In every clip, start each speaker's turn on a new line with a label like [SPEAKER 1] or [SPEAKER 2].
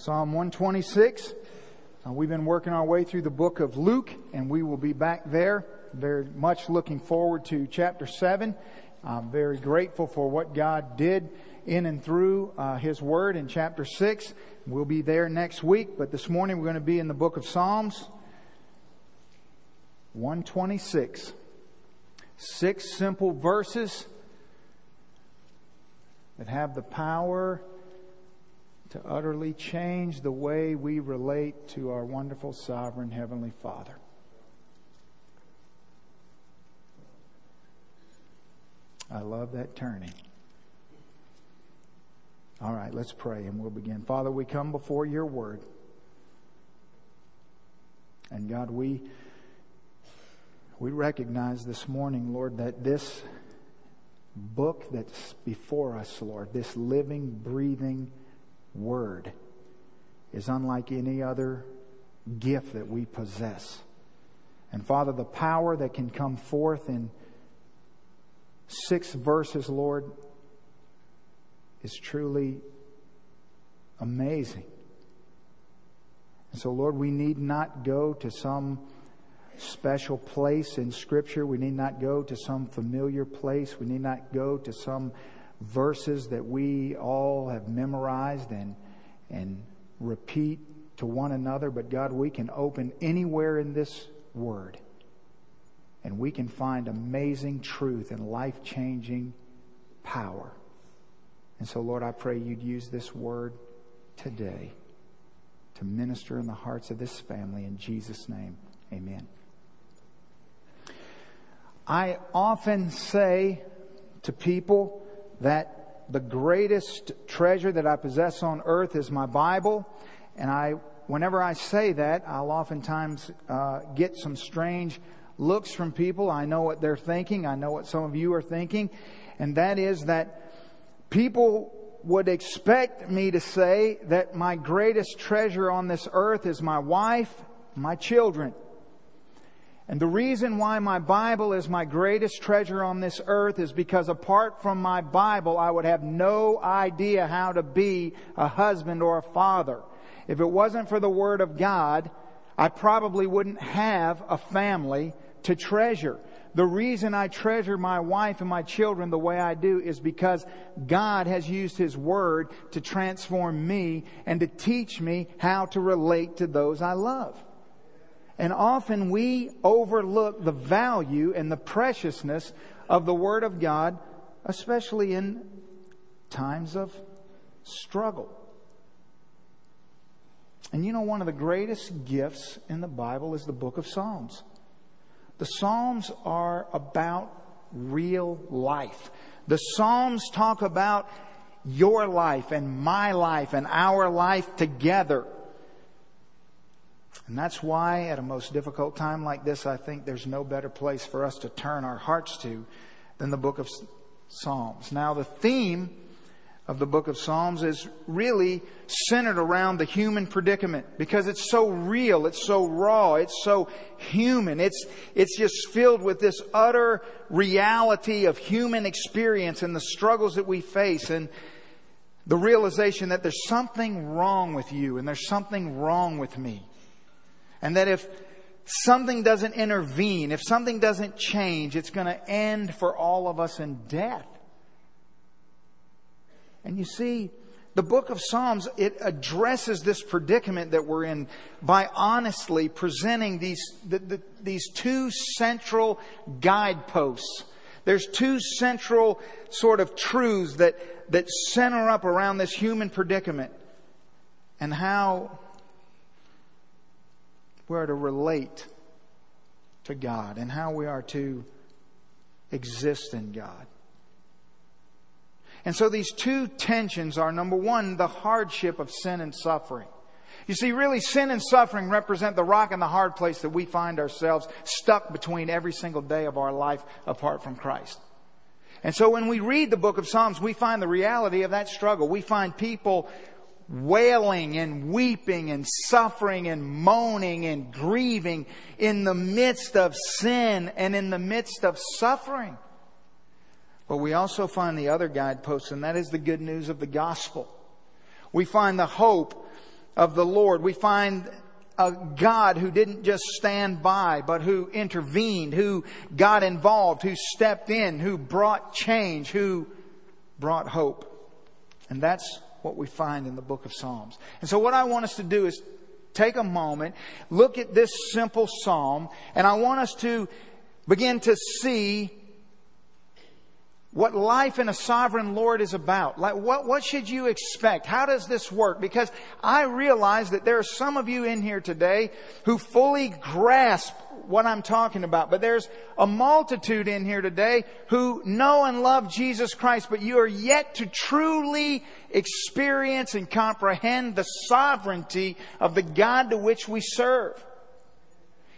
[SPEAKER 1] Psalm 126. Uh, we've been working our way through the book of Luke, and we will be back there. Very much looking forward to chapter 7. I'm very grateful for what God did in and through uh, His Word in chapter 6. We'll be there next week, but this morning we're going to be in the book of Psalms 126. Six simple verses that have the power to utterly change the way we relate to our wonderful, sovereign Heavenly Father. I love that turning. All right, let's pray and we'll begin. Father, we come before your word. And God, we we recognize this morning, Lord, that this book that's before us, Lord, this living, breathing word is unlike any other gift that we possess. And Father, the power that can come forth in six verses, Lord, is truly amazing. And so, Lord, we need not go to some special place in Scripture. We need not go to some familiar place. We need not go to some verses that we all have memorized and, and repeat to one another, but God, we can open anywhere in this Word and we can find amazing truth and life changing power. And so, Lord, I pray you'd use this Word today to minister in the hearts of this family. In Jesus' name, amen. I often say to people, that the greatest treasure that I possess on earth is my Bible. And I, whenever I say that, I'll oftentimes uh, get some strange looks from people. I know what they're thinking. I know what some of you are thinking. And that is that people would expect me to say that my greatest treasure on this earth is my wife, my children. And the reason why my Bible is my greatest treasure on this earth is because apart from my Bible, I would have no idea how to be a husband or a father. If it wasn't for the Word of God, I probably wouldn't have a family to treasure. The reason I treasure my wife and my children the way I do is because God has used His Word to transform me and to teach me how to relate to those I love. And often we overlook the value and the preciousness of the Word of God, especially in times of struggle. And you know, one of the greatest gifts in the Bible is the book of Psalms. The Psalms are about real life. The Psalms talk about your life and my life and our life together. And that's why, at a most difficult time like this, I think there's no better place for us to turn our hearts to than the book of Psalms. Now, the theme of the book of Psalms is really centered around the human predicament because it's so real, it's so raw, it's so human. It's, it's just filled with this utter reality of human experience and the struggles that we face and the realization that there's something wrong with you and there's something wrong with me. And that if something doesn't intervene, if something doesn't change, it's going to end for all of us in death. And you see, the book of Psalms, it addresses this predicament that we're in by honestly presenting these, the, the, these two central guideposts. There's two central sort of truths that, that center up around this human predicament and how we are to relate to God and how we are to exist in God. And so these two tensions are number one, the hardship of sin and suffering. You see, really, sin and suffering represent the rock and the hard place that we find ourselves stuck between every single day of our life apart from Christ. And so when we read the book of Psalms, we find the reality of that struggle. We find people wailing and weeping and suffering and moaning and grieving in the midst of sin and in the midst of suffering. But we also find the other guidepost, and that is the good news of the gospel. We find the hope of the Lord. We find a God who didn't just stand by, but who intervened, who got involved, who stepped in, who brought change, who brought hope. And that's what we find in the book of Psalms. And so what I want us to do is take a moment, look at this simple psalm, and I want us to begin to see what life in a sovereign Lord is about. Like, what, what should you expect? How does this work? Because I realize that there are some of you in here today who fully grasp what I'm talking about. But there's a multitude in here today who know and love Jesus Christ, but you are yet to truly experience and comprehend the sovereignty of the God to which we serve.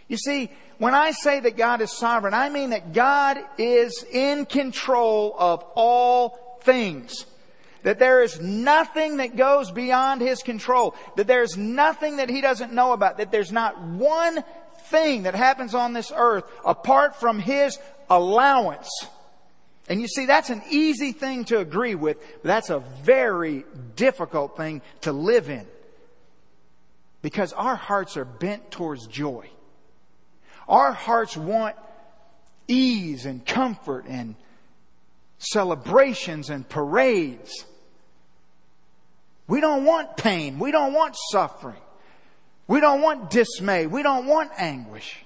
[SPEAKER 1] You see, when I say that God is sovereign, I mean that God is in control of all things. That there is nothing that goes beyond His control. That there's nothing that He doesn't know about. That there's not one thing that happens on this earth apart from His allowance. And you see, that's an easy thing to agree with, but that's a very difficult thing to live in. Because our hearts are bent towards joy. Our hearts want ease and comfort and celebrations and parades. We don't want pain. We don't want suffering. We don't want dismay. We don't want anguish.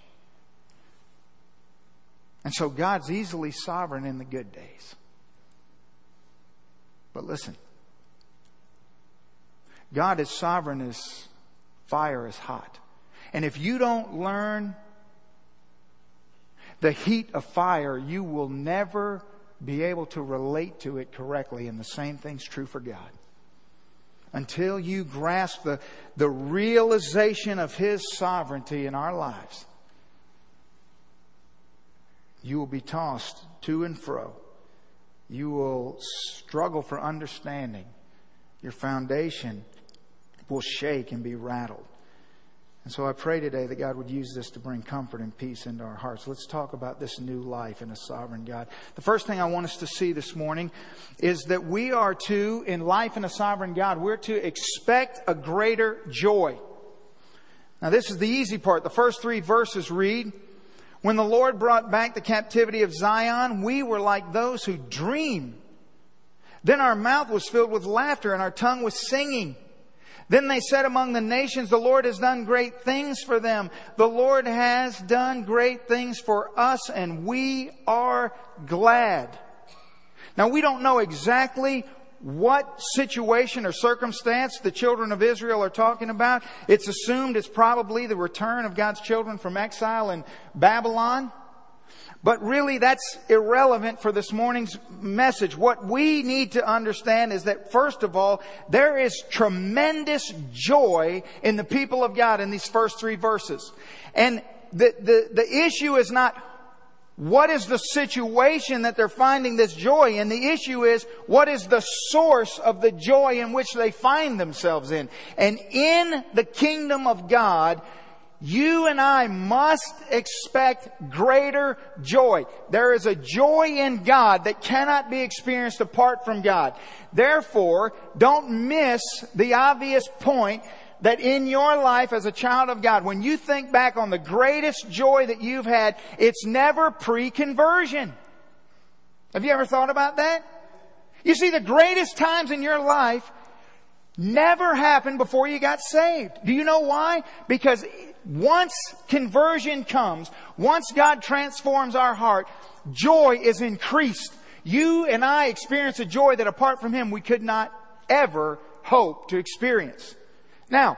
[SPEAKER 1] And so God's easily sovereign in the good days. But listen, God is sovereign as fire is hot. And if you don't learn the heat of fire, you will never be able to relate to it correctly. And the same thing's true for God. Until you grasp the, the realization of His sovereignty in our lives, you will be tossed to and fro. You will struggle for understanding. Your foundation will shake and be rattled. And so I pray today that God would use this to bring comfort and peace into our hearts. Let's talk about this new life in a sovereign God. The first thing I want us to see this morning is that we are to, in life in a sovereign God, we're to expect a greater joy. Now this is the easy part. The first three verses read, When the Lord brought back the captivity of Zion, we were like those who dream. Then our mouth was filled with laughter and our tongue was singing. Then they said among the nations, the Lord has done great things for them. The Lord has done great things for us and we are glad. Now we don't know exactly what situation or circumstance the children of Israel are talking about. It's assumed it's probably the return of God's children from exile in Babylon. But really that's irrelevant for this morning's message. What we need to understand is that first of all, there is tremendous joy in the people of God in these first three verses. And the, the, the issue is not what is the situation that they're finding this joy in? The issue is what is the source of the joy in which they find themselves in? And in the kingdom of God, you and I must expect greater joy. There is a joy in God that cannot be experienced apart from God. Therefore, don't miss the obvious point that in your life as a child of God, when you think back on the greatest joy that you've had, it's never pre-conversion. Have you ever thought about that? You see, the greatest times in your life never happened before you got saved. Do you know why? Because once conversion comes, once God transforms our heart, joy is increased. You and I experience a joy that apart from Him we could not ever hope to experience. Now,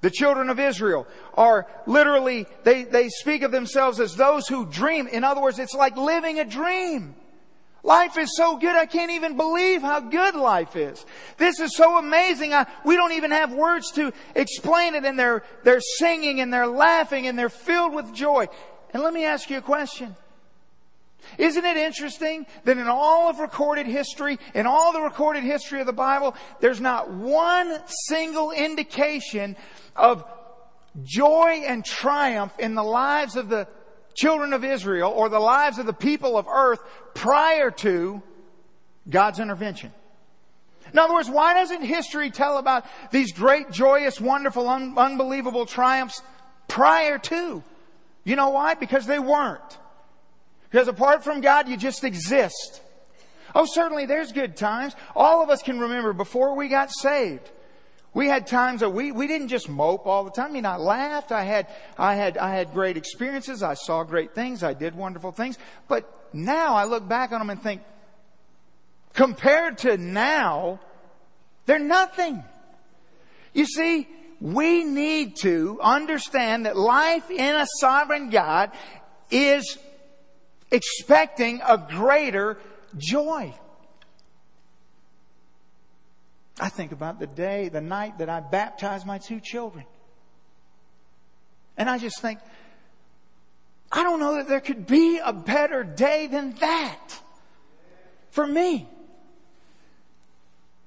[SPEAKER 1] the children of Israel are literally, they, they speak of themselves as those who dream. In other words, it's like living a dream. Life is so good, I can't even believe how good life is. This is so amazing. I, we don't even have words to explain it and they're, they're singing and they're laughing and they're filled with joy. And let me ask you a question. Isn't it interesting that in all of recorded history, in all the recorded history of the Bible, there's not one single indication of joy and triumph in the lives of the children of Israel or the lives of the people of earth prior to God's intervention. In other words, why doesn't history tell about these great, joyous, wonderful, un- unbelievable triumphs prior to? You know why? Because they weren't. Because apart from God, you just exist. Oh, certainly there's good times. All of us can remember before we got saved. We had times that we, we didn't just mope all the time. I mean, I laughed. I had, I had, I had great experiences. I saw great things. I did wonderful things. But now I look back on them and think, compared to now, they're nothing. You see, we need to understand that life in a sovereign God is expecting a greater joy. I think about the day, the night that I baptized my two children. And I just think, I don't know that there could be a better day than that for me.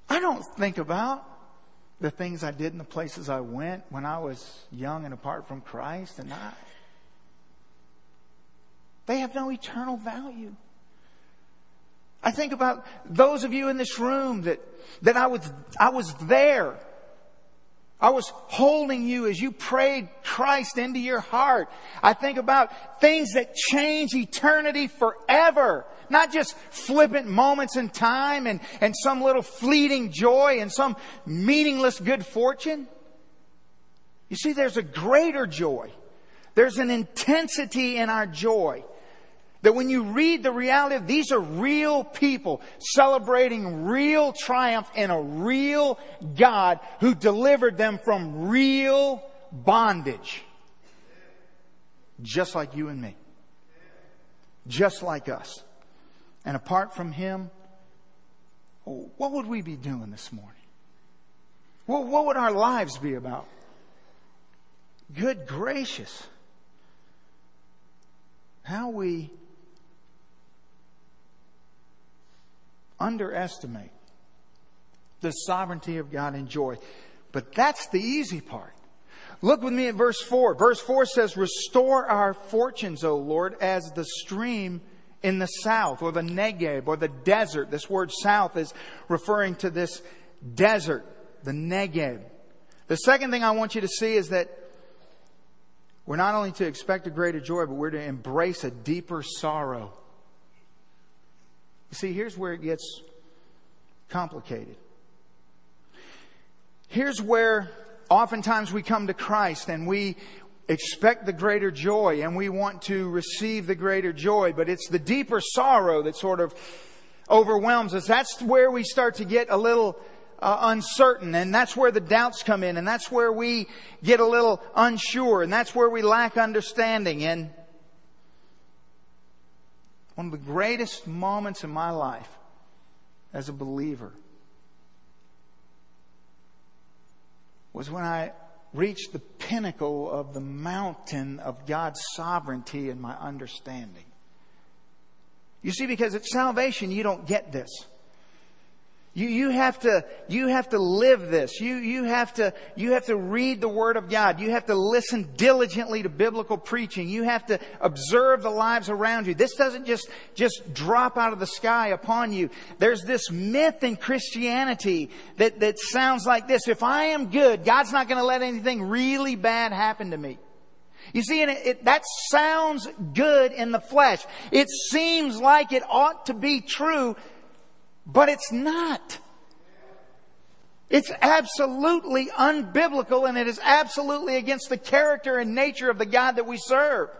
[SPEAKER 1] I don't think about the things I did and the places I went when I was young and apart from Christ and I. They have no eternal value. I think about those of you in this room that, that I was, I was there. I was holding you as you prayed Christ into your heart. I think about things that change eternity forever. Not just flippant moments in time and, and some little fleeting joy and some meaningless good fortune. You see, there's a greater joy. There's an intensity in our joy. That when you read the reality these are real people celebrating real triumph in a real God who delivered them from real bondage. Just like you and me. Just like us. And apart from Him, what would we be doing this morning? What would our lives be about? Good gracious. How we underestimate the sovereignty of God and joy. But that's the easy part. Look with me at verse 4. Verse 4 says, Restore our fortunes, O Lord, as the stream in the south, or the Negeb, or the desert. This word south is referring to this desert, the Negeb. The second thing I want you to see is that we're not only to expect a greater joy, but we're to embrace a deeper sorrow. See, here's where it gets complicated. Here's where oftentimes we come to Christ and we expect the greater joy and we want to receive the greater joy, but it's the deeper sorrow that sort of overwhelms us. That's where we start to get a little uh, uncertain and that's where the doubts come in and that's where we get a little unsure and that's where we lack understanding and one of the greatest moments in my life as a believer was when I reached the pinnacle of the mountain of God's sovereignty and my understanding. You see, because at salvation, you don't get this. You, you have to, you have to live this. You, you have to, you have to read the Word of God. You have to listen diligently to biblical preaching. You have to observe the lives around you. This doesn't just, just drop out of the sky upon you. There's this myth in Christianity that, that sounds like this. If I am good, God's not going to let anything really bad happen to me. You see, and it, it, that sounds good in the flesh. It seems like it ought to be true, but it's not. It's absolutely unbiblical and it is absolutely against the character and nature of the God that we serve.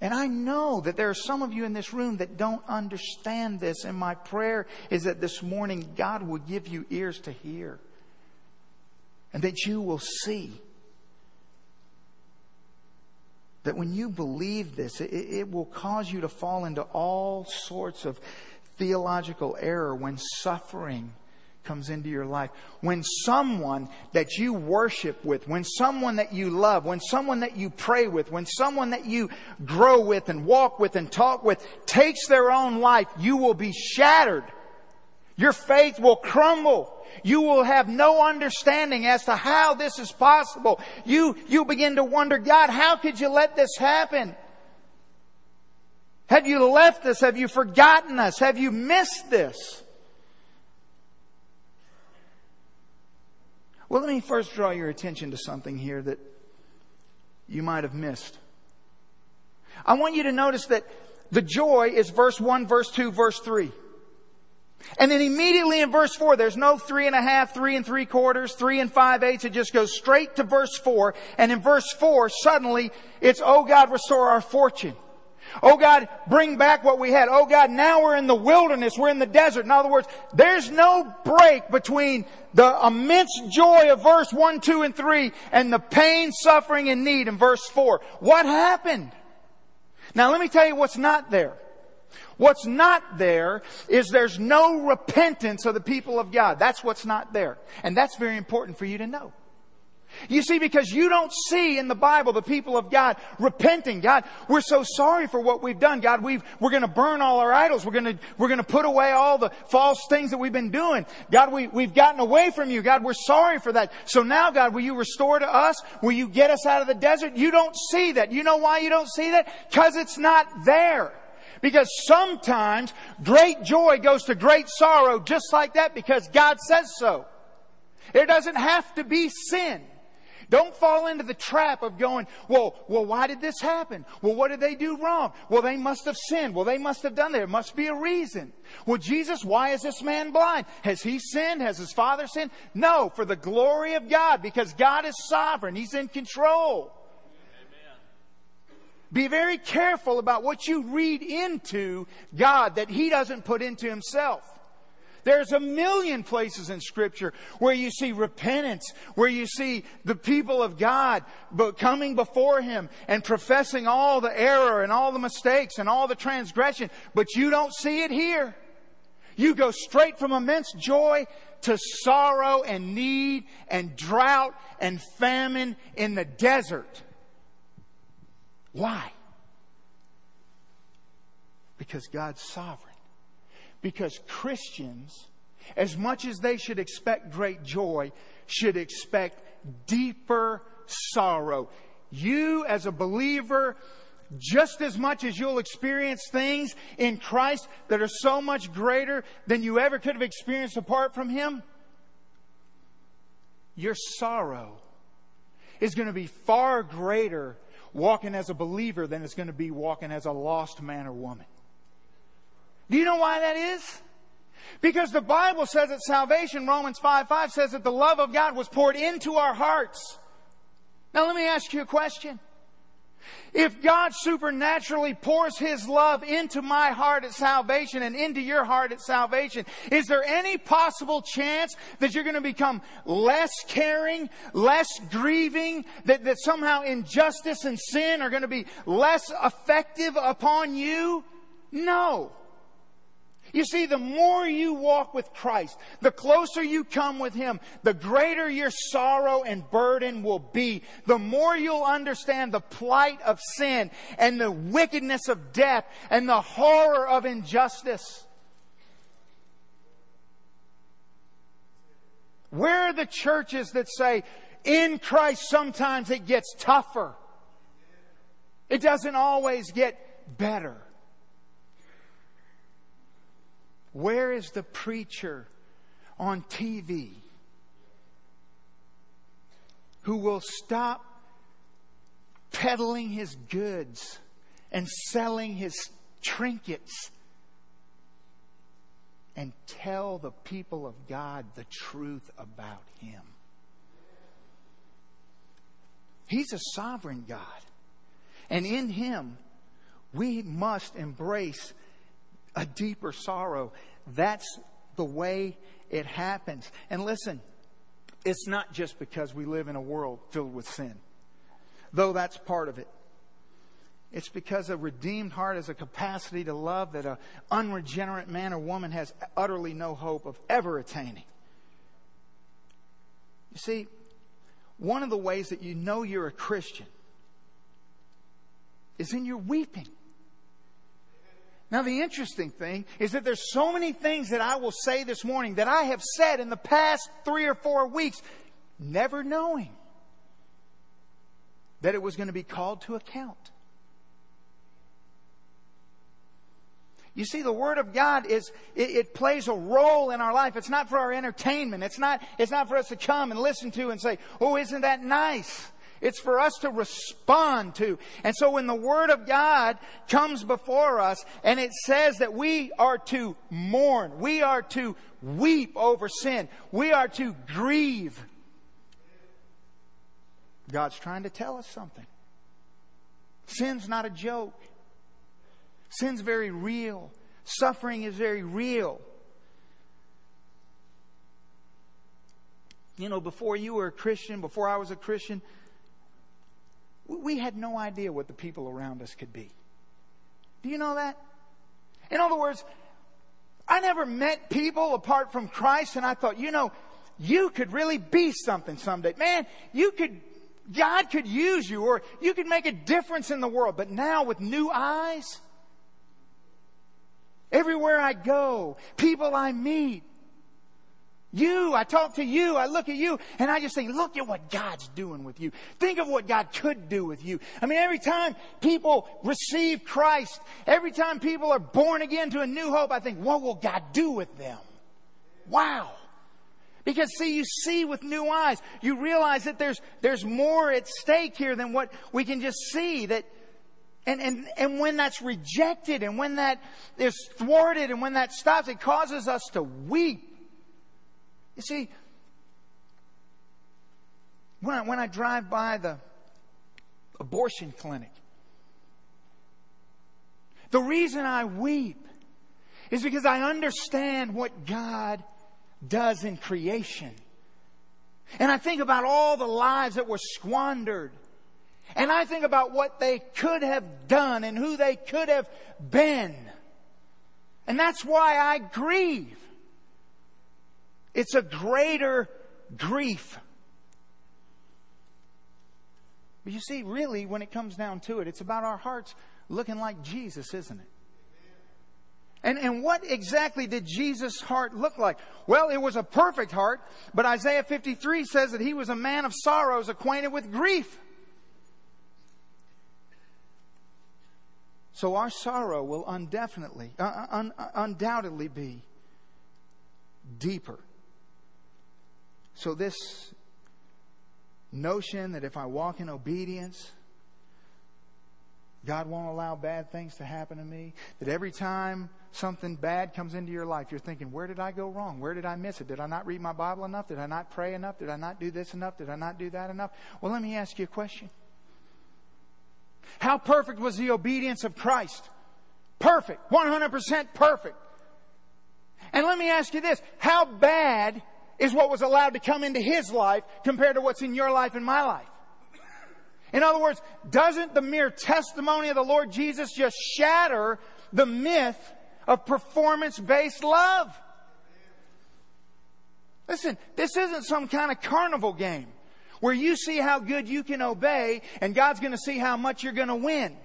[SPEAKER 1] And I know that there are some of you in this room that don't understand this, and my prayer is that this morning God will give you ears to hear and that you will see that when you believe this, it, it will cause you to fall into all sorts of theological error when suffering comes into your life. When someone that you worship with, when someone that you love, when someone that you pray with, when someone that you grow with and walk with and talk with takes their own life, you will be shattered. Your faith will crumble. You will have no understanding as to how this is possible. You, you begin to wonder, God, how could you let this happen? Have you left us? Have you forgotten us? Have you missed this? Well, let me first draw your attention to something here that you might have missed. I want you to notice that the joy is verse 1, verse 2, verse 3. And then immediately in verse 4, there's no three and a half, three and three quarters, three and five eighths. It just goes straight to verse 4. And in verse 4, suddenly it's, oh God, restore our fortune. Oh God, bring back what we had. Oh God, now we're in the wilderness. We're in the desert. In other words, there's no break between the immense joy of verse 1, 2, and 3 and the pain, suffering, and need in verse 4. What happened? Now let me tell you what's not there. What's not there is there's no repentance of the people of God. That's what's not there. And that's very important for you to know. You see, because you don't see in the Bible the people of God repenting. God, we're so sorry for what we've done. God, we've, we're gonna burn all our idols. We're gonna, we're gonna put away all the false things that we've been doing. God, we, we've gotten away from you. God, we're sorry for that. So now, God, will you restore to us? Will you get us out of the desert? You don't see that. You know why you don't see that? Cause it's not there. Because sometimes great joy goes to great sorrow just like that because God says so. It doesn't have to be sin. Don't fall into the trap of going, well, well, why did this happen? Well, what did they do wrong? Well, they must have sinned. Well, they must have done that. There must be a reason. Well, Jesus, why is this man blind? Has he sinned? Has his father sinned? No, for the glory of God, because God is sovereign. He's in control. Be very careful about what you read into God that He doesn't put into Himself. There's a million places in scripture where you see repentance, where you see the people of God coming before Him and professing all the error and all the mistakes and all the transgression, but you don't see it here. You go straight from immense joy to sorrow and need and drought and famine in the desert. Why? Because God's sovereign. Because Christians, as much as they should expect great joy, should expect deeper sorrow. You, as a believer, just as much as you'll experience things in Christ that are so much greater than you ever could have experienced apart from Him, your sorrow is going to be far greater walking as a believer than it's going to be walking as a lost man or woman. Do you know why that is? Because the Bible says that salvation, Romans 5 5 says that the love of God was poured into our hearts. Now let me ask you a question. If God supernaturally pours His love into my heart at salvation and into your heart at salvation, is there any possible chance that you're going to become less caring, less grieving, that, that somehow injustice and sin are going to be less effective upon you? No. You see, the more you walk with Christ, the closer you come with Him, the greater your sorrow and burden will be. The more you'll understand the plight of sin and the wickedness of death and the horror of injustice. Where are the churches that say, in Christ sometimes it gets tougher? It doesn't always get better. Where is the preacher on TV who will stop peddling his goods and selling his trinkets and tell the people of God the truth about him? He's a sovereign God. And in him, we must embrace a deeper sorrow. That's the way it happens. And listen, it's not just because we live in a world filled with sin, though that's part of it. It's because a redeemed heart has a capacity to love that an unregenerate man or woman has utterly no hope of ever attaining. You see, one of the ways that you know you're a Christian is in your weeping. Now, the interesting thing is that there's so many things that I will say this morning that I have said in the past three or four weeks, never knowing that it was going to be called to account. You see, the Word of God is, it, it, plays a role in our life. It's not for our entertainment. It's not, it's not for us to come and listen to and say, oh, isn't that nice? It's for us to respond to. And so when the Word of God comes before us and it says that we are to mourn, we are to weep over sin, we are to grieve, God's trying to tell us something. Sin's not a joke. Sin's very real. Suffering is very real. You know, before you were a Christian, before I was a Christian, we had no idea what the people around us could be. Do you know that? In other words, I never met people apart from Christ and I thought, you know, you could really be something someday. Man, you could, God could use you or you could make a difference in the world. But now with new eyes, Everywhere I go, people I meet, you, I talk to you, I look at you, and I just say, look at what God's doing with you. Think of what God could do with you. I mean, every time people receive Christ, every time people are born again to a new hope, I think, what will God do with them? Wow. Because see, you see with new eyes. You realize that there's, there's more at stake here than what we can just see. That, and, and, and when that's rejected and when that is thwarted and when that stops, it causes us to weep. You see, when I, when I drive by the abortion clinic, the reason I weep is because I understand what God does in creation. And I think about all the lives that were squandered and I think about what they could have done and who they could have been. And that's why I grieve. It's a greater grief. But you see, really, when it comes down to it, it's about our hearts looking like Jesus, isn't it? And, and what exactly did Jesus' heart look like? Well, it was a perfect heart, but Isaiah 53 says that he was a man of sorrows, acquainted with grief. So our sorrow will undefinitely, uh, uh un, uh, undoubtedly be deeper. So this notion that if I walk in obedience, God won't allow bad things to happen to me. That every time something bad comes into your life, you're thinking, where did I go wrong? Where did I miss it? Did I not read my Bible enough? Did I not pray enough? Did I not do this enough? Did I not do that enough? Well, let me ask you a question. How perfect was the obedience of Christ? Perfect. 100% perfect. And let me ask you this. How bad is what was allowed to come into his life compared to what's in your life and my life? In other words, doesn't the mere testimony of the Lord Jesus just shatter the myth of performance based love? Listen, this isn't some kind of carnival game where you see how good you can obey and God's going to see how much you're going to win.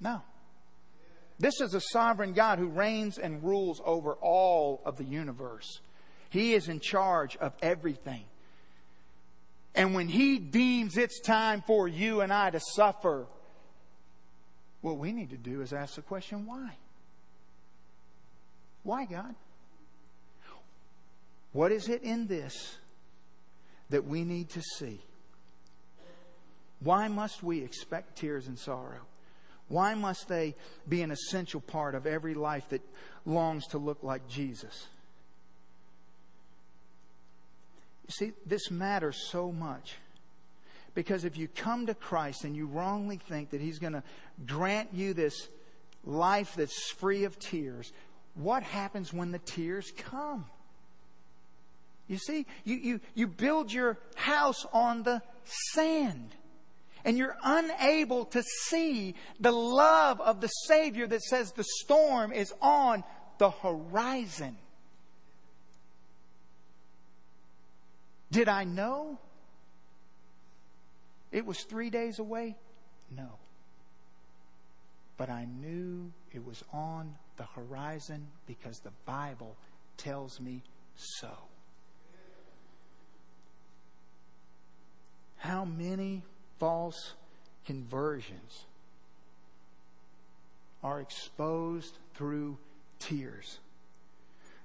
[SPEAKER 1] No. This is a sovereign God who reigns and rules over all of the universe. He is in charge of everything. And when He deems it's time for you and I to suffer, what we need to do is ask the question why? Why, God? What is it in this that we need to see. Why must we expect tears and sorrow? Why must they be an essential part of every life that longs to look like Jesus? You see, this matters so much. Because if you come to Christ and you wrongly think that He's going to grant you this life that's free of tears, what happens when the tears come? You see, you, you, you build your house on the sand. And you're unable to see the love of the Savior that says the storm is on the horizon. Did I know? It was three days away? No. But I knew it was on the horizon because the Bible tells me so. How many false conversions are exposed through tears.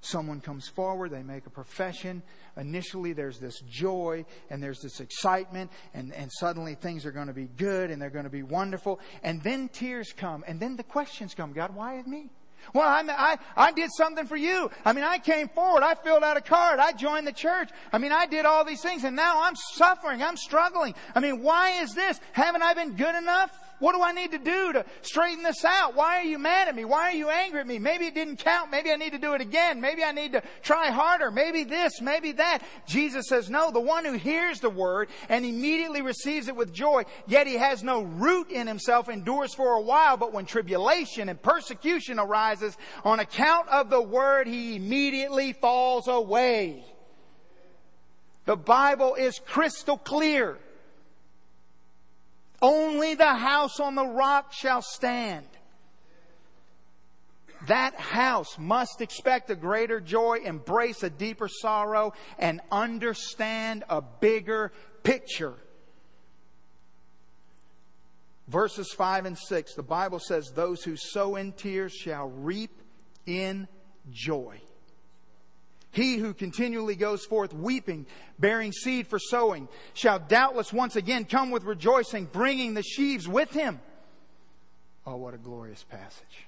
[SPEAKER 1] Someone comes forward, they make a profession. Initially, there's this joy and there's this excitement, and, and suddenly things are going to be good and they're going to be wonderful. And then tears come, and then the questions come God, why me? Well, I, I, I did something for you. I mean, I came forward. I filled out a card. I joined the church. I mean, I did all these things and now I'm suffering. I'm struggling. I mean, why is this? Haven't I been good enough? What do I need to do to straighten this out? Why are you mad at me? Why are you angry at me? Maybe it didn't count. Maybe I need to do it again. Maybe I need to try harder. Maybe this, maybe that. Jesus says, no, the one who hears the word and immediately receives it with joy, yet he has no root in himself, endures for a while, but when tribulation and persecution arises on account of the word, he immediately falls away. The Bible is crystal clear. Only the house on the rock shall stand. That house must expect a greater joy, embrace a deeper sorrow, and understand a bigger picture. Verses 5 and 6, the Bible says, Those who sow in tears shall reap in joy. He who continually goes forth weeping, bearing seed for sowing, shall doubtless once again come with rejoicing, bringing the sheaves with him. Oh, what a glorious passage.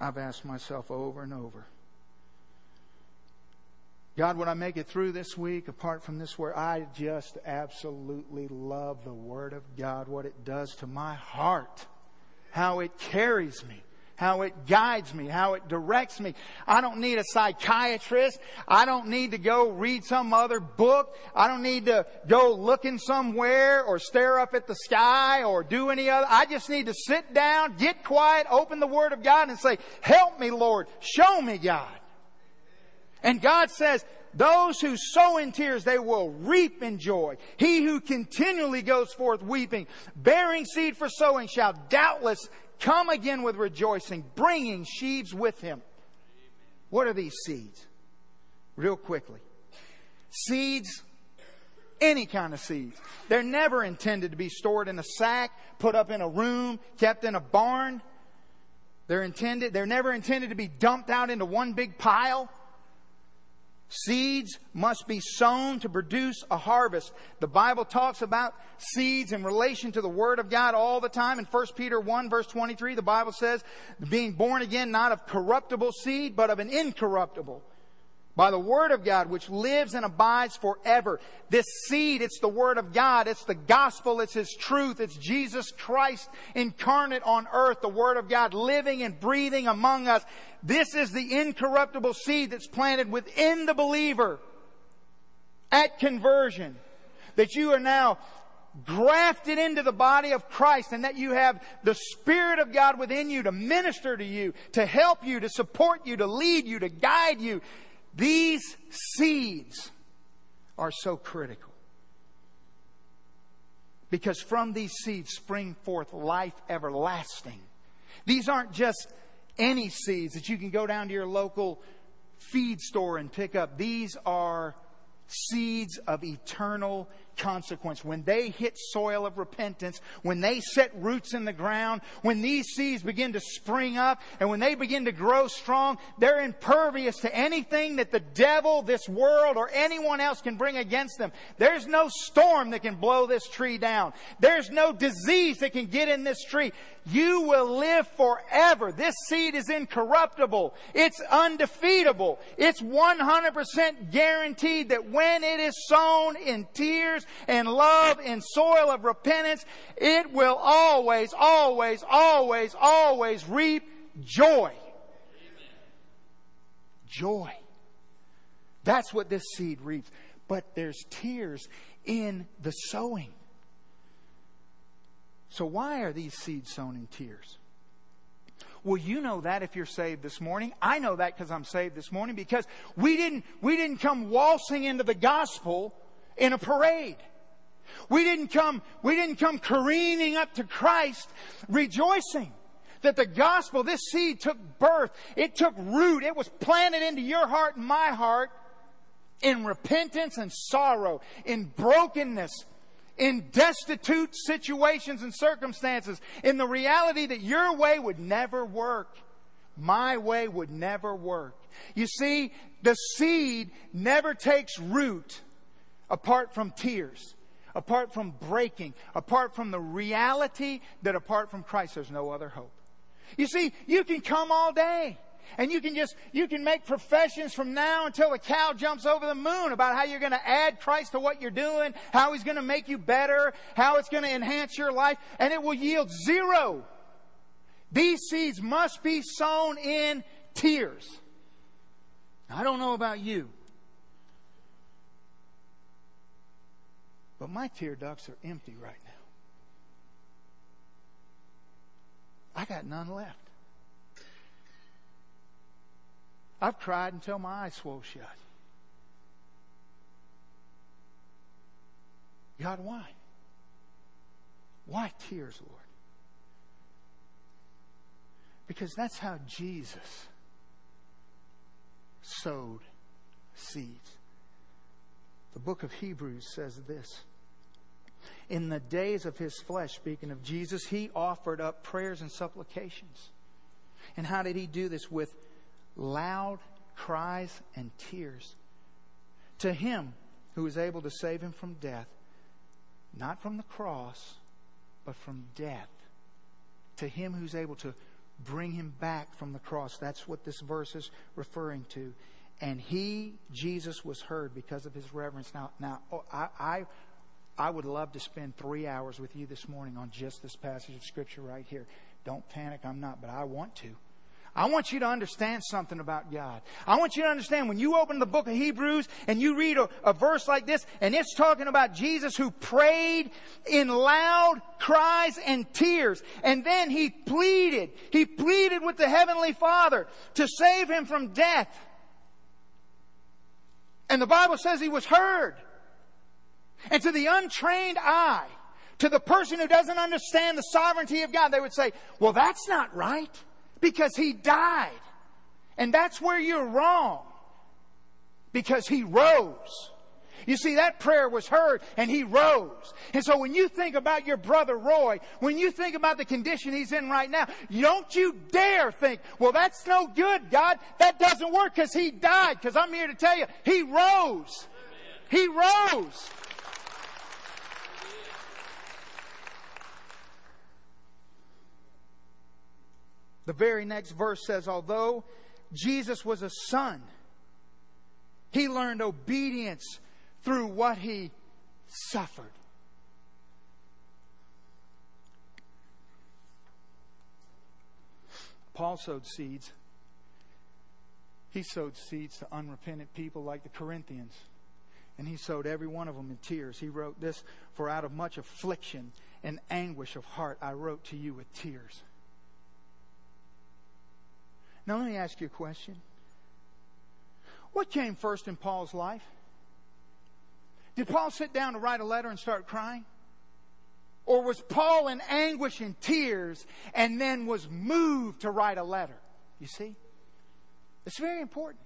[SPEAKER 1] I've asked myself over and over God, would I make it through this week apart from this word? I just absolutely love the Word of God, what it does to my heart, how it carries me how it guides me, how it directs me. I don't need a psychiatrist. I don't need to go read some other book. I don't need to go looking somewhere or stare up at the sky or do any other. I just need to sit down, get quiet, open the Word of God and say, help me, Lord. Show me, God. And God says, those who sow in tears, they will reap in joy. He who continually goes forth weeping, bearing seed for sowing, shall doubtless come again with rejoicing, bringing sheaves with him. What are these seeds? Real quickly. Seeds, any kind of seeds. They're never intended to be stored in a sack, put up in a room, kept in a barn. They're intended, they're never intended to be dumped out into one big pile. Seeds must be sown to produce a harvest. The Bible talks about seeds in relation to the Word of God all the time. In 1 Peter 1 verse 23, the Bible says, being born again not of corruptible seed, but of an incorruptible by the Word of God, which lives and abides forever. This seed, it's the Word of God, it's the gospel, it's His truth, it's Jesus Christ incarnate on earth, the Word of God living and breathing among us. This is the incorruptible seed that's planted within the believer at conversion. That you are now grafted into the body of Christ and that you have the Spirit of God within you to minister to you, to help you, to support you, to lead you, to guide you. These seeds are so critical. Because from these seeds spring forth life everlasting. These aren't just any seeds that you can go down to your local feed store and pick up. These are seeds of eternal consequence. When they hit soil of repentance, when they set roots in the ground, when these seeds begin to spring up, and when they begin to grow strong, they're impervious to anything that the devil, this world, or anyone else can bring against them. There's no storm that can blow this tree down. There's no disease that can get in this tree. You will live forever. This seed is incorruptible. It's undefeatable. It's 100% guaranteed that when it is sown in tears and love in soil of repentance, it will always, always, always, always reap joy. Joy. That's what this seed reaps. But there's tears in the sowing. So, why are these seeds sown in tears? Well, you know that if you're saved this morning. I know that because I'm saved this morning because we didn't, we didn't come waltzing into the gospel in a parade. We didn't come, we didn't come careening up to Christ rejoicing that the gospel, this seed took birth. It took root. It was planted into your heart and my heart in repentance and sorrow, in brokenness, in destitute situations and circumstances, in the reality that your way would never work. My way would never work. You see, the seed never takes root apart from tears, apart from breaking, apart from the reality that apart from Christ there's no other hope. You see, you can come all day. And you can just, you can make professions from now until the cow jumps over the moon about how you're going to add Christ to what you're doing, how He's going to make you better, how it's going to enhance your life, and it will yield zero. These seeds must be sown in tears. I don't know about you, but my tear ducts are empty right now. I got none left. I've cried until my eyes swole shut. God, why? Why tears, Lord? Because that's how Jesus sowed seeds. The book of Hebrews says this. In the days of his flesh, speaking of Jesus, he offered up prayers and supplications. And how did he do this? With loud cries and tears to him who is able to save him from death, not from the cross, but from death. To him who's able to bring him back from the cross. That's what this verse is referring to. And he, Jesus, was heard because of his reverence. Now, now oh, I, I, I would love to spend three hours with you this morning on just this passage of Scripture right here. Don't panic, I'm not, but I want to. I want you to understand something about God. I want you to understand when you open the book of Hebrews and you read a, a, verse like this and it's talking about Jesus who prayed in loud cries and tears and then he pleaded, he pleaded with the Heavenly Father to save him from death. And the Bible says he was heard. And to the untrained eye, to the person who doesn't understand the sovereignty of God, they would say, well, that's not right. Because he died. And that's where you're wrong. Because he rose. You see, that prayer was heard and he rose. And so when you think about your brother Roy, when you think about the condition he's in right now, don't you dare think, well, that's no good, God. That doesn't work because he died. Because I'm here to tell you, he rose. He rose. The very next verse says, although Jesus was a son, he learned obedience through what he suffered. Paul sowed seeds. He sowed seeds to unrepentant people like the Corinthians. And he sowed every one of them in tears. He wrote this For out of much affliction and anguish of heart I wrote to you with tears. Now, let me ask you a question. What came first in Paul's life? Did Paul sit down to write a letter and start crying? Or was Paul in anguish and tears and then was moved to write a letter? You see? It's very important.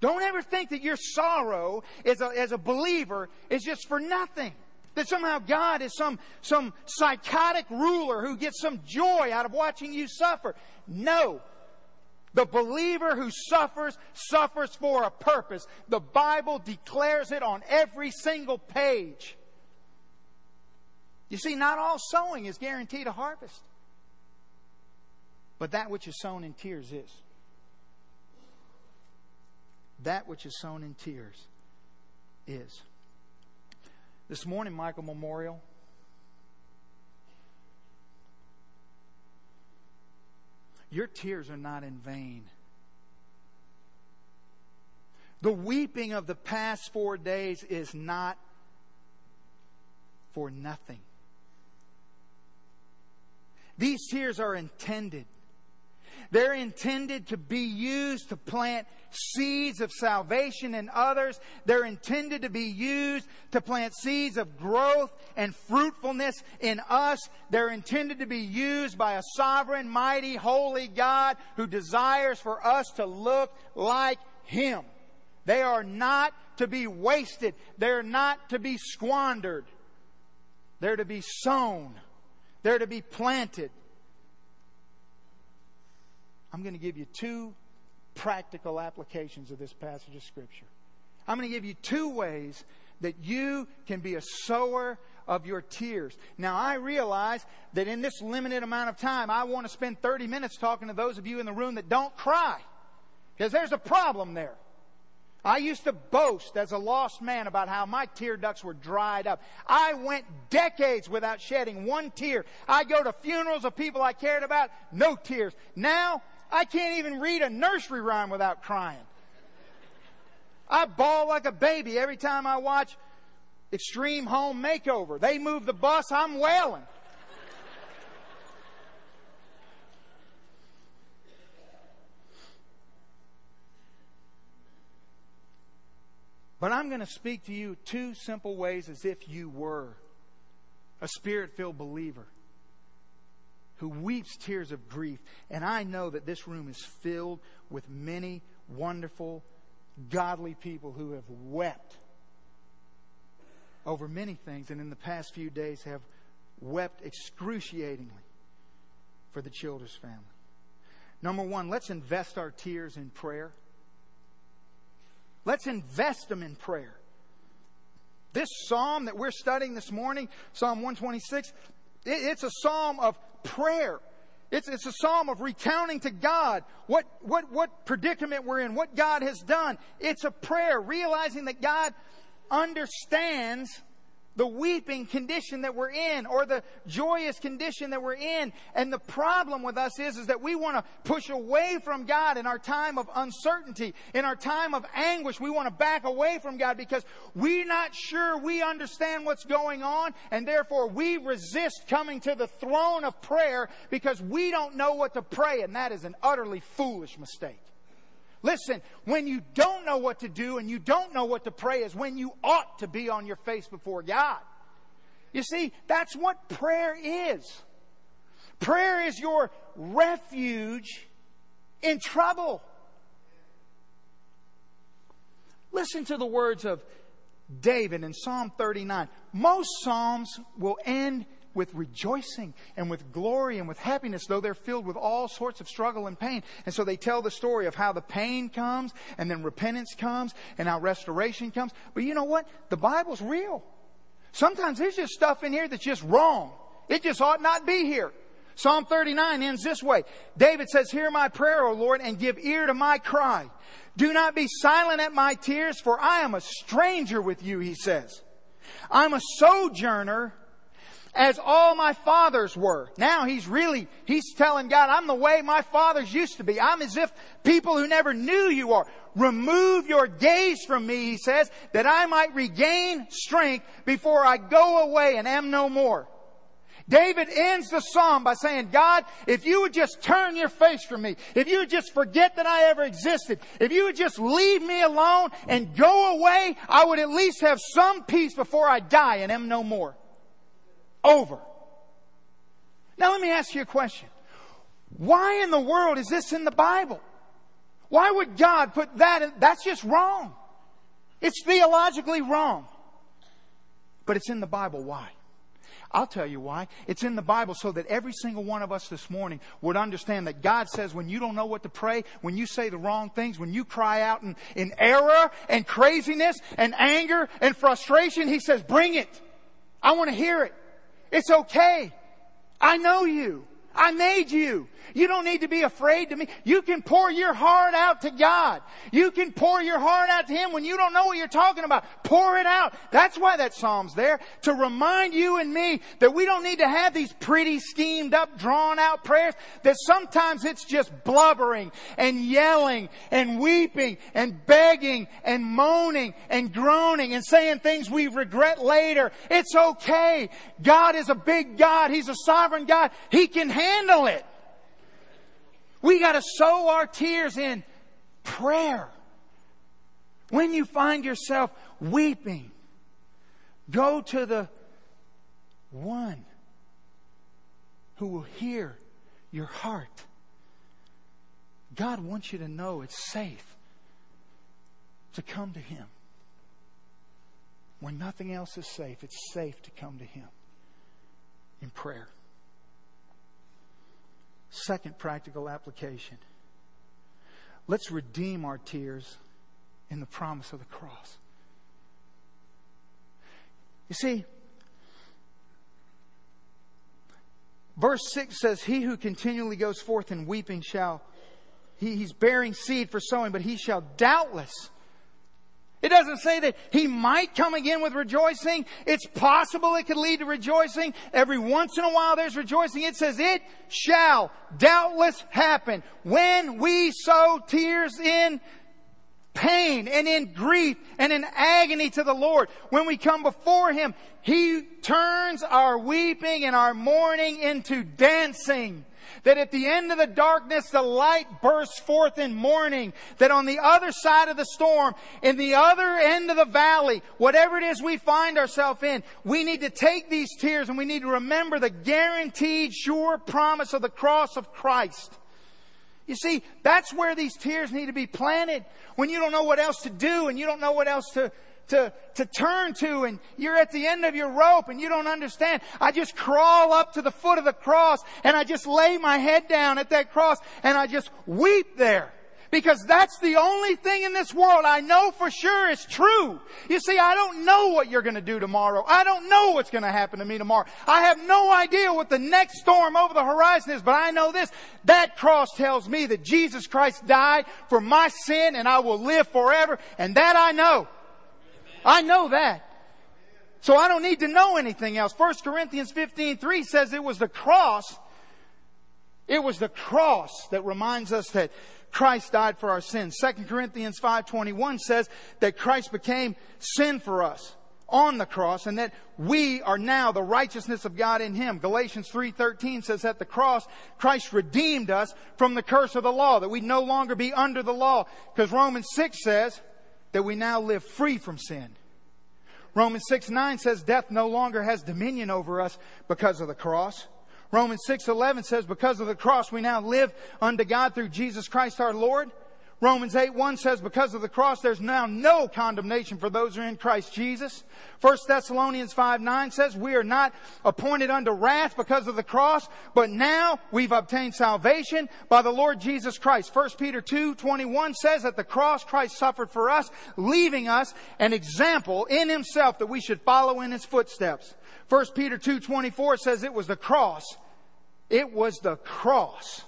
[SPEAKER 1] Don't ever think that your sorrow as a, as a believer is just for nothing. That somehow God is some, some psychotic ruler who gets some joy out of watching you suffer. No. The believer who suffers, suffers for a purpose. The Bible declares it on every single page. You see, not all sowing is guaranteed a harvest. But that which is sown in tears is. That which is sown in tears is. This morning, Michael Memorial Your tears are not in vain. The weeping of the past four days is not for nothing. These tears are intended they're intended to be used to plant seeds of salvation in others. They're intended to be used to plant seeds of growth and fruitfulness in us. They're intended to be used by a sovereign, mighty, holy God who desires for us to look like Him. They are not to be wasted. They're not to be squandered. They're to be sown. They're to be planted. I'm going to give you two practical applications of this passage of Scripture. I'm going to give you two ways that you can be a sower of your tears. Now, I realize that in this limited amount of time, I want to spend 30 minutes talking to those of you in the room that don't cry. Because there's a problem there. I used to boast as a lost man about how my tear ducts were dried up. I went decades without shedding one tear. I go to funerals of people I cared about, no tears. Now, I can't even read a nursery rhyme without crying. I bawl like a baby every time I watch Extreme Home Makeover. They move the bus, I'm wailing. But I'm going to speak to you two simple ways as if you were a spirit filled believer who weeps tears of grief. And I know that this room is filled with many wonderful, godly people who have wept over many things and in the past few days have wept excruciatingly for the Childers family. Number one, let's invest our tears in prayer. Let's invest them in prayer. This psalm that we're studying this morning, Psalm 126, it's a psalm of prayer. It's, it's a psalm of recounting to God what, what, what predicament we're in, what God has done. It's a prayer, realizing that God understands the weeping condition that we're in or the joyous condition that we're in. And the problem with us is, is that we want to push away from God in our time of uncertainty, in our time of anguish. We want to back away from God because we're not sure we understand what's going on and therefore we resist coming to the throne of prayer because we don't know what to pray and that is an utterly foolish mistake. Listen, when you don't know what to do and you don't know what to pray is when you ought to be on your face before God. You see, that's what prayer is. Prayer is your refuge in trouble. Listen to the words of David in Psalm 39. Most Psalms will end with rejoicing and with glory and with happiness, though they're filled with all sorts of struggle and pain. And so they tell the story of how the pain comes and then repentance comes and how restoration comes. But you know what? The Bible's real. Sometimes there's just stuff in here that's just wrong. It just ought not be here. Psalm 39 ends this way. David says, Hear my prayer, O Lord, and give ear to my cry. Do not be silent at my tears, for I am a stranger with you, he says. I'm a sojourner as all my fathers were. Now he's really, he's telling God, I'm the way my fathers used to be. I'm as if people who never knew you are. Remove your gaze from me, he says, that I might regain strength before I go away and am no more. David ends the psalm by saying, God, if you would just turn your face from me, if you would just forget that I ever existed, if you would just leave me alone and go away, I would at least have some peace before I die and am no more over. Now let me ask you a question. Why in the world is this in the Bible? Why would God put that in? That's just wrong. It's theologically wrong. But it's in the Bible. Why? I'll tell you why. It's in the Bible so that every single one of us this morning would understand that God says when you don't know what to pray, when you say the wrong things, when you cry out in, in error and craziness and anger and frustration, He says, bring it. I want to hear it. It's okay. I know you. I made you. You don't need to be afraid to me. You can pour your heart out to God. You can pour your heart out to Him when you don't know what you're talking about. Pour it out. That's why that Psalm's there. To remind you and me that we don't need to have these pretty schemed up, drawn out prayers. That sometimes it's just blubbering and yelling and weeping and begging and moaning and groaning and saying things we regret later. It's okay. God is a big God. He's a sovereign God. He can handle it. We got to sow our tears in prayer. When you find yourself weeping, go to the one who will hear your heart. God wants you to know it's safe to come to Him. When nothing else is safe, it's safe to come to Him. in prayer. Second practical application. Let's redeem our tears in the promise of the cross. You see, verse 6 says, He who continually goes forth in weeping shall, he, he's bearing seed for sowing, but he shall doubtless it doesn't say that he might come again with rejoicing. It's possible it could lead to rejoicing. Every once in a while there's rejoicing. It says it shall doubtless happen when we sow tears in pain and in grief and in agony to the Lord. When we come before Him, He turns our weeping and our mourning into dancing. That at the end of the darkness, the light bursts forth in morning. That on the other side of the storm, in the other end of the valley, whatever it is we find ourselves in, we need to take these tears and we need to remember the guaranteed, sure promise of the cross of Christ. You see, that's where these tears need to be planted. When you don't know what else to do and you don't know what else to, to, to turn to and you're at the end of your rope and you don't understand. I just crawl up to the foot of the cross and I just lay my head down at that cross and I just weep there. Because that's the only thing in this world I know for sure is true. You see, I don't know what you're going to do tomorrow. I don't know what's going to happen to me tomorrow. I have no idea what the next storm over the horizon is, but I know this. That cross tells me that Jesus Christ died for my sin and I will live forever. And that I know. I know that. So I don't need to know anything else. 1 Corinthians 15, 3 says it was the cross. It was the cross that reminds us that Christ died for our sins. 2 Corinthians 5:21 says that Christ became sin for us on the cross and that we are now the righteousness of God in him. Galatians 3:13 says at the cross Christ redeemed us from the curse of the law that we'd no longer be under the law because Romans 6 says that we now live free from sin. Romans 6 9 says death no longer has dominion over us because of the cross. Romans 6:11 says because of the cross we now live unto God through Jesus Christ our Lord. Romans 8 1 says, because of the cross, there's now no condemnation for those who are in Christ Jesus. 1 Thessalonians 5 9 says, we are not appointed unto wrath because of the cross, but now we've obtained salvation by the Lord Jesus Christ. 1 Peter 2 21 says, at the cross, Christ suffered for us, leaving us an example in himself that we should follow in his footsteps. 1 Peter 2 24 says, it was the cross. It was the cross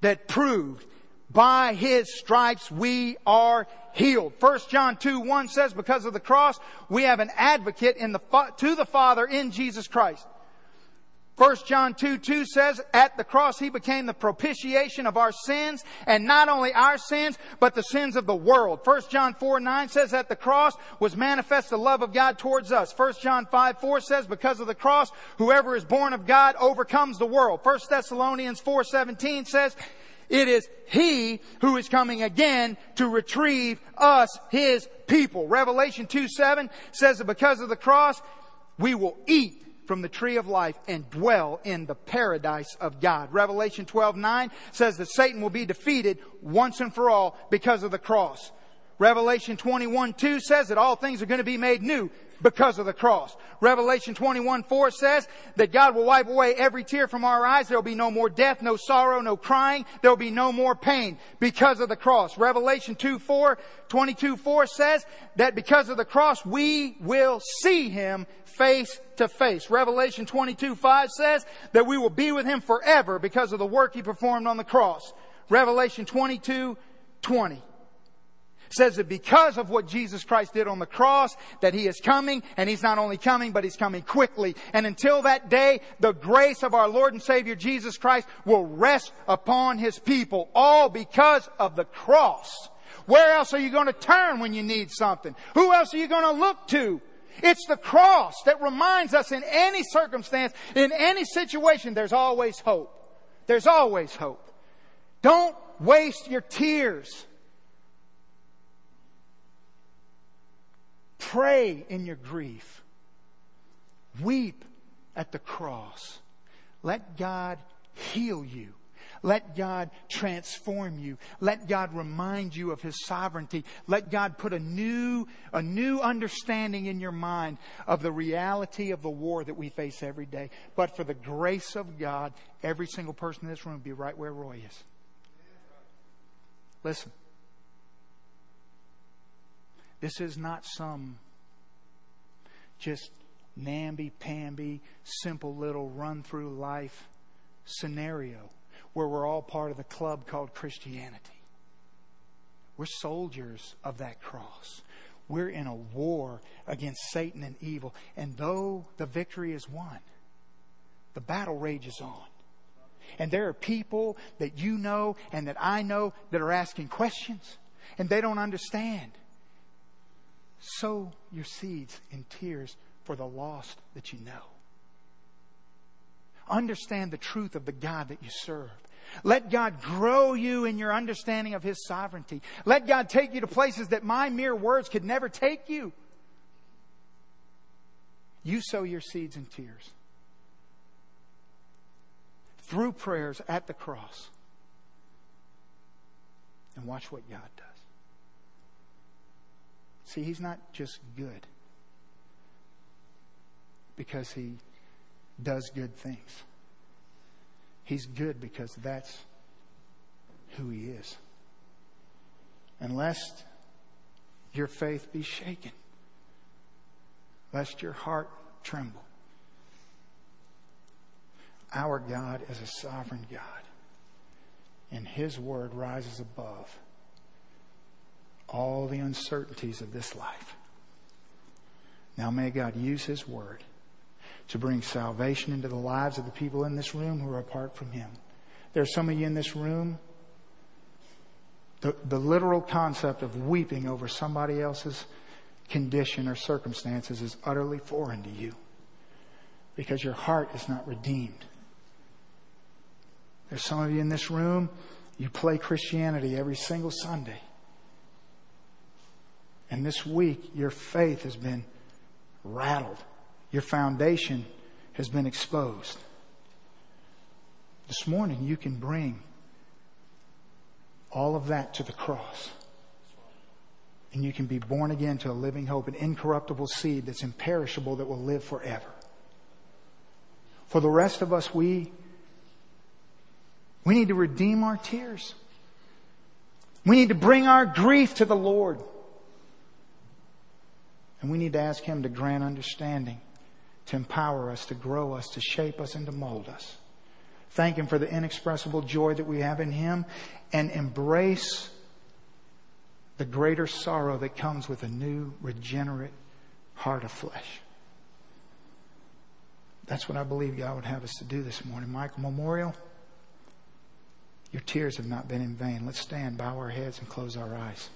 [SPEAKER 1] that proved by his stripes we are healed. 1 John 2 1 says, because of the cross, we have an advocate in the, to the Father in Jesus Christ. 1 John 2 2 says, At the cross he became the propitiation of our sins, and not only our sins, but the sins of the world. 1 John 4 9 says, At the cross was manifest the love of God towards us. 1 John 5 4 says, Because of the cross, whoever is born of God overcomes the world. 1 Thessalonians 4 17 says, it is He who is coming again to retrieve us, His people. Revelation 2 7 says that because of the cross, we will eat from the tree of life and dwell in the paradise of God. Revelation 12, 9 says that Satan will be defeated once and for all because of the cross. Revelation 21, 2 says that all things are going to be made new because of the cross. Revelation 21, 4 says that God will wipe away every tear from our eyes. There will be no more death, no sorrow, no crying. There will be no more pain because of the cross. Revelation 2, 4, 22, 4 says that because of the cross, we will see Him face to face. Revelation 22, 5 says that we will be with Him forever because of the work He performed on the cross. Revelation 22, 20 says that because of what Jesus Christ did on the cross, that He is coming, and He's not only coming, but He's coming quickly. And until that day, the grace of our Lord and Savior Jesus Christ will rest upon His people, all because of the cross. Where else are you going to turn when you need something? Who else are you going to look to? It's the cross that reminds us in any circumstance, in any situation, there's always hope. There's always hope. Don't waste your tears. Pray in your grief. Weep at the cross. Let God heal you. Let God transform you. Let God remind you of His sovereignty. Let God put a new, a new understanding in your mind of the reality of the war that we face every day. But for the grace of God, every single person in this room be right where Roy is. Listen. This is not some just namby-pamby, simple little run through life scenario where we're all part of the club called Christianity. We're soldiers of that cross. We're in a war against Satan and evil. And though the victory is won, the battle rages on. And there are people that you know and that I know that are asking questions and they don't understand. Sow your seeds in tears for the lost that you know. Understand the truth of the God that you serve. Let God grow you in your understanding of His sovereignty. Let God take you to places that my mere words could never take you. You sow your seeds in tears through prayers at the cross. And watch what God does. See, He's not just good because He does good things. He's good because that's who He is. And lest your faith be shaken, lest your heart tremble. Our God is a sovereign God, and His word rises above all the uncertainties of this life. Now, may God use His word to bring salvation into the lives of the people in this room who are apart from Him. There are some of you in this room. The, the literal concept of weeping over somebody else's condition or circumstances is utterly foreign to you because your heart is not redeemed. There's some of you in this room, you play Christianity every single Sunday. And this week, your faith has been rattled your foundation has been exposed. This morning, you can bring all of that to the cross. And you can be born again to a living hope, an incorruptible seed that's imperishable that will live forever. For the rest of us, we, we need to redeem our tears. We need to bring our grief to the Lord. And we need to ask Him to grant understanding to empower us, to grow us, to shape us, and to mold us. Thank Him for the inexpressible joy that we have in Him and embrace the greater sorrow that comes with a new, regenerate heart of flesh. That's what I believe God would have us to do this morning. Michael Memorial, your tears have not been in vain. Let's stand, bow our heads, and close our eyes.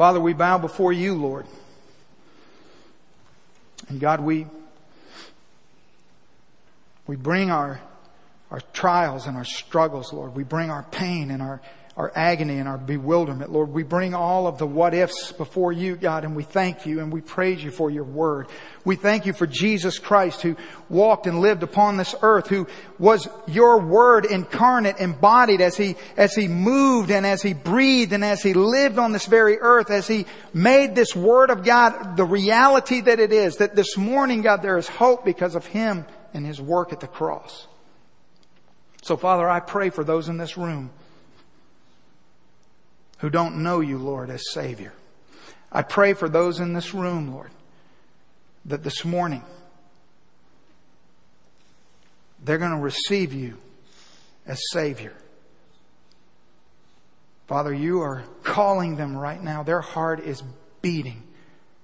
[SPEAKER 1] Father, we bow before you, Lord. And God, we, we bring our, our trials and our struggles, Lord. We bring our pain and our, our agony and our bewilderment, Lord. We bring all of the what ifs before you, God, and we thank you and we praise you for your word. We thank you for Jesus Christ who walked and lived upon this earth, who was your word incarnate, embodied as he, as he moved and as he breathed and as he lived on this very earth, as he made this word of God the reality that it is, that this morning, God, there is hope because of him and his work at the cross. So Father, I pray for those in this room who don't know you, Lord, as Savior. I pray for those in this room, Lord, that this morning they're going to receive you as Savior. Father, you are calling them right now. Their heart is beating.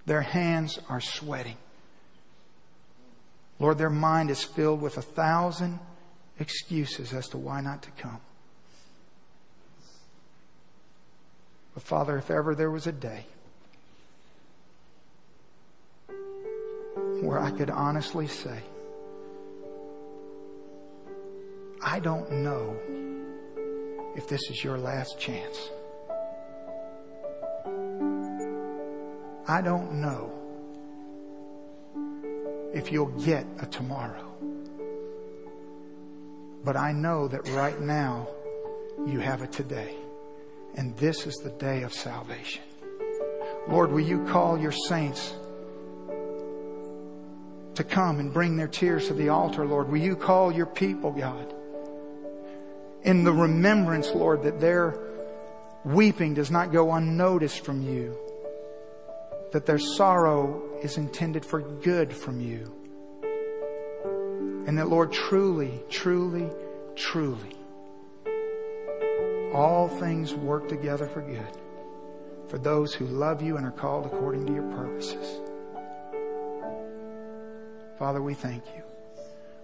[SPEAKER 1] Their hands are sweating. Lord, their mind is filled with a thousand excuses as to why not to come. But Father, if ever there was a day where I could honestly say, I don't know if this is your last chance. I don't know if you'll get a tomorrow. But I know that right now you have it today. And this is the day of salvation. Lord, will you call your saints to come and bring their tears to the altar, Lord? Will you call your people, God? In the remembrance, Lord, that their weeping does not go unnoticed from you, that their sorrow is intended for good from you. And that, Lord, truly, truly, truly, all things work together for good for those who love you and are called according to your purposes. Father, we thank you.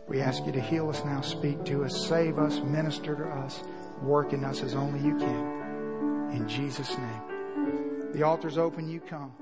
[SPEAKER 1] We ask you to heal us now, speak to us, save us, minister to us, work in us as only you can. In Jesus' name. The altar's open, you come.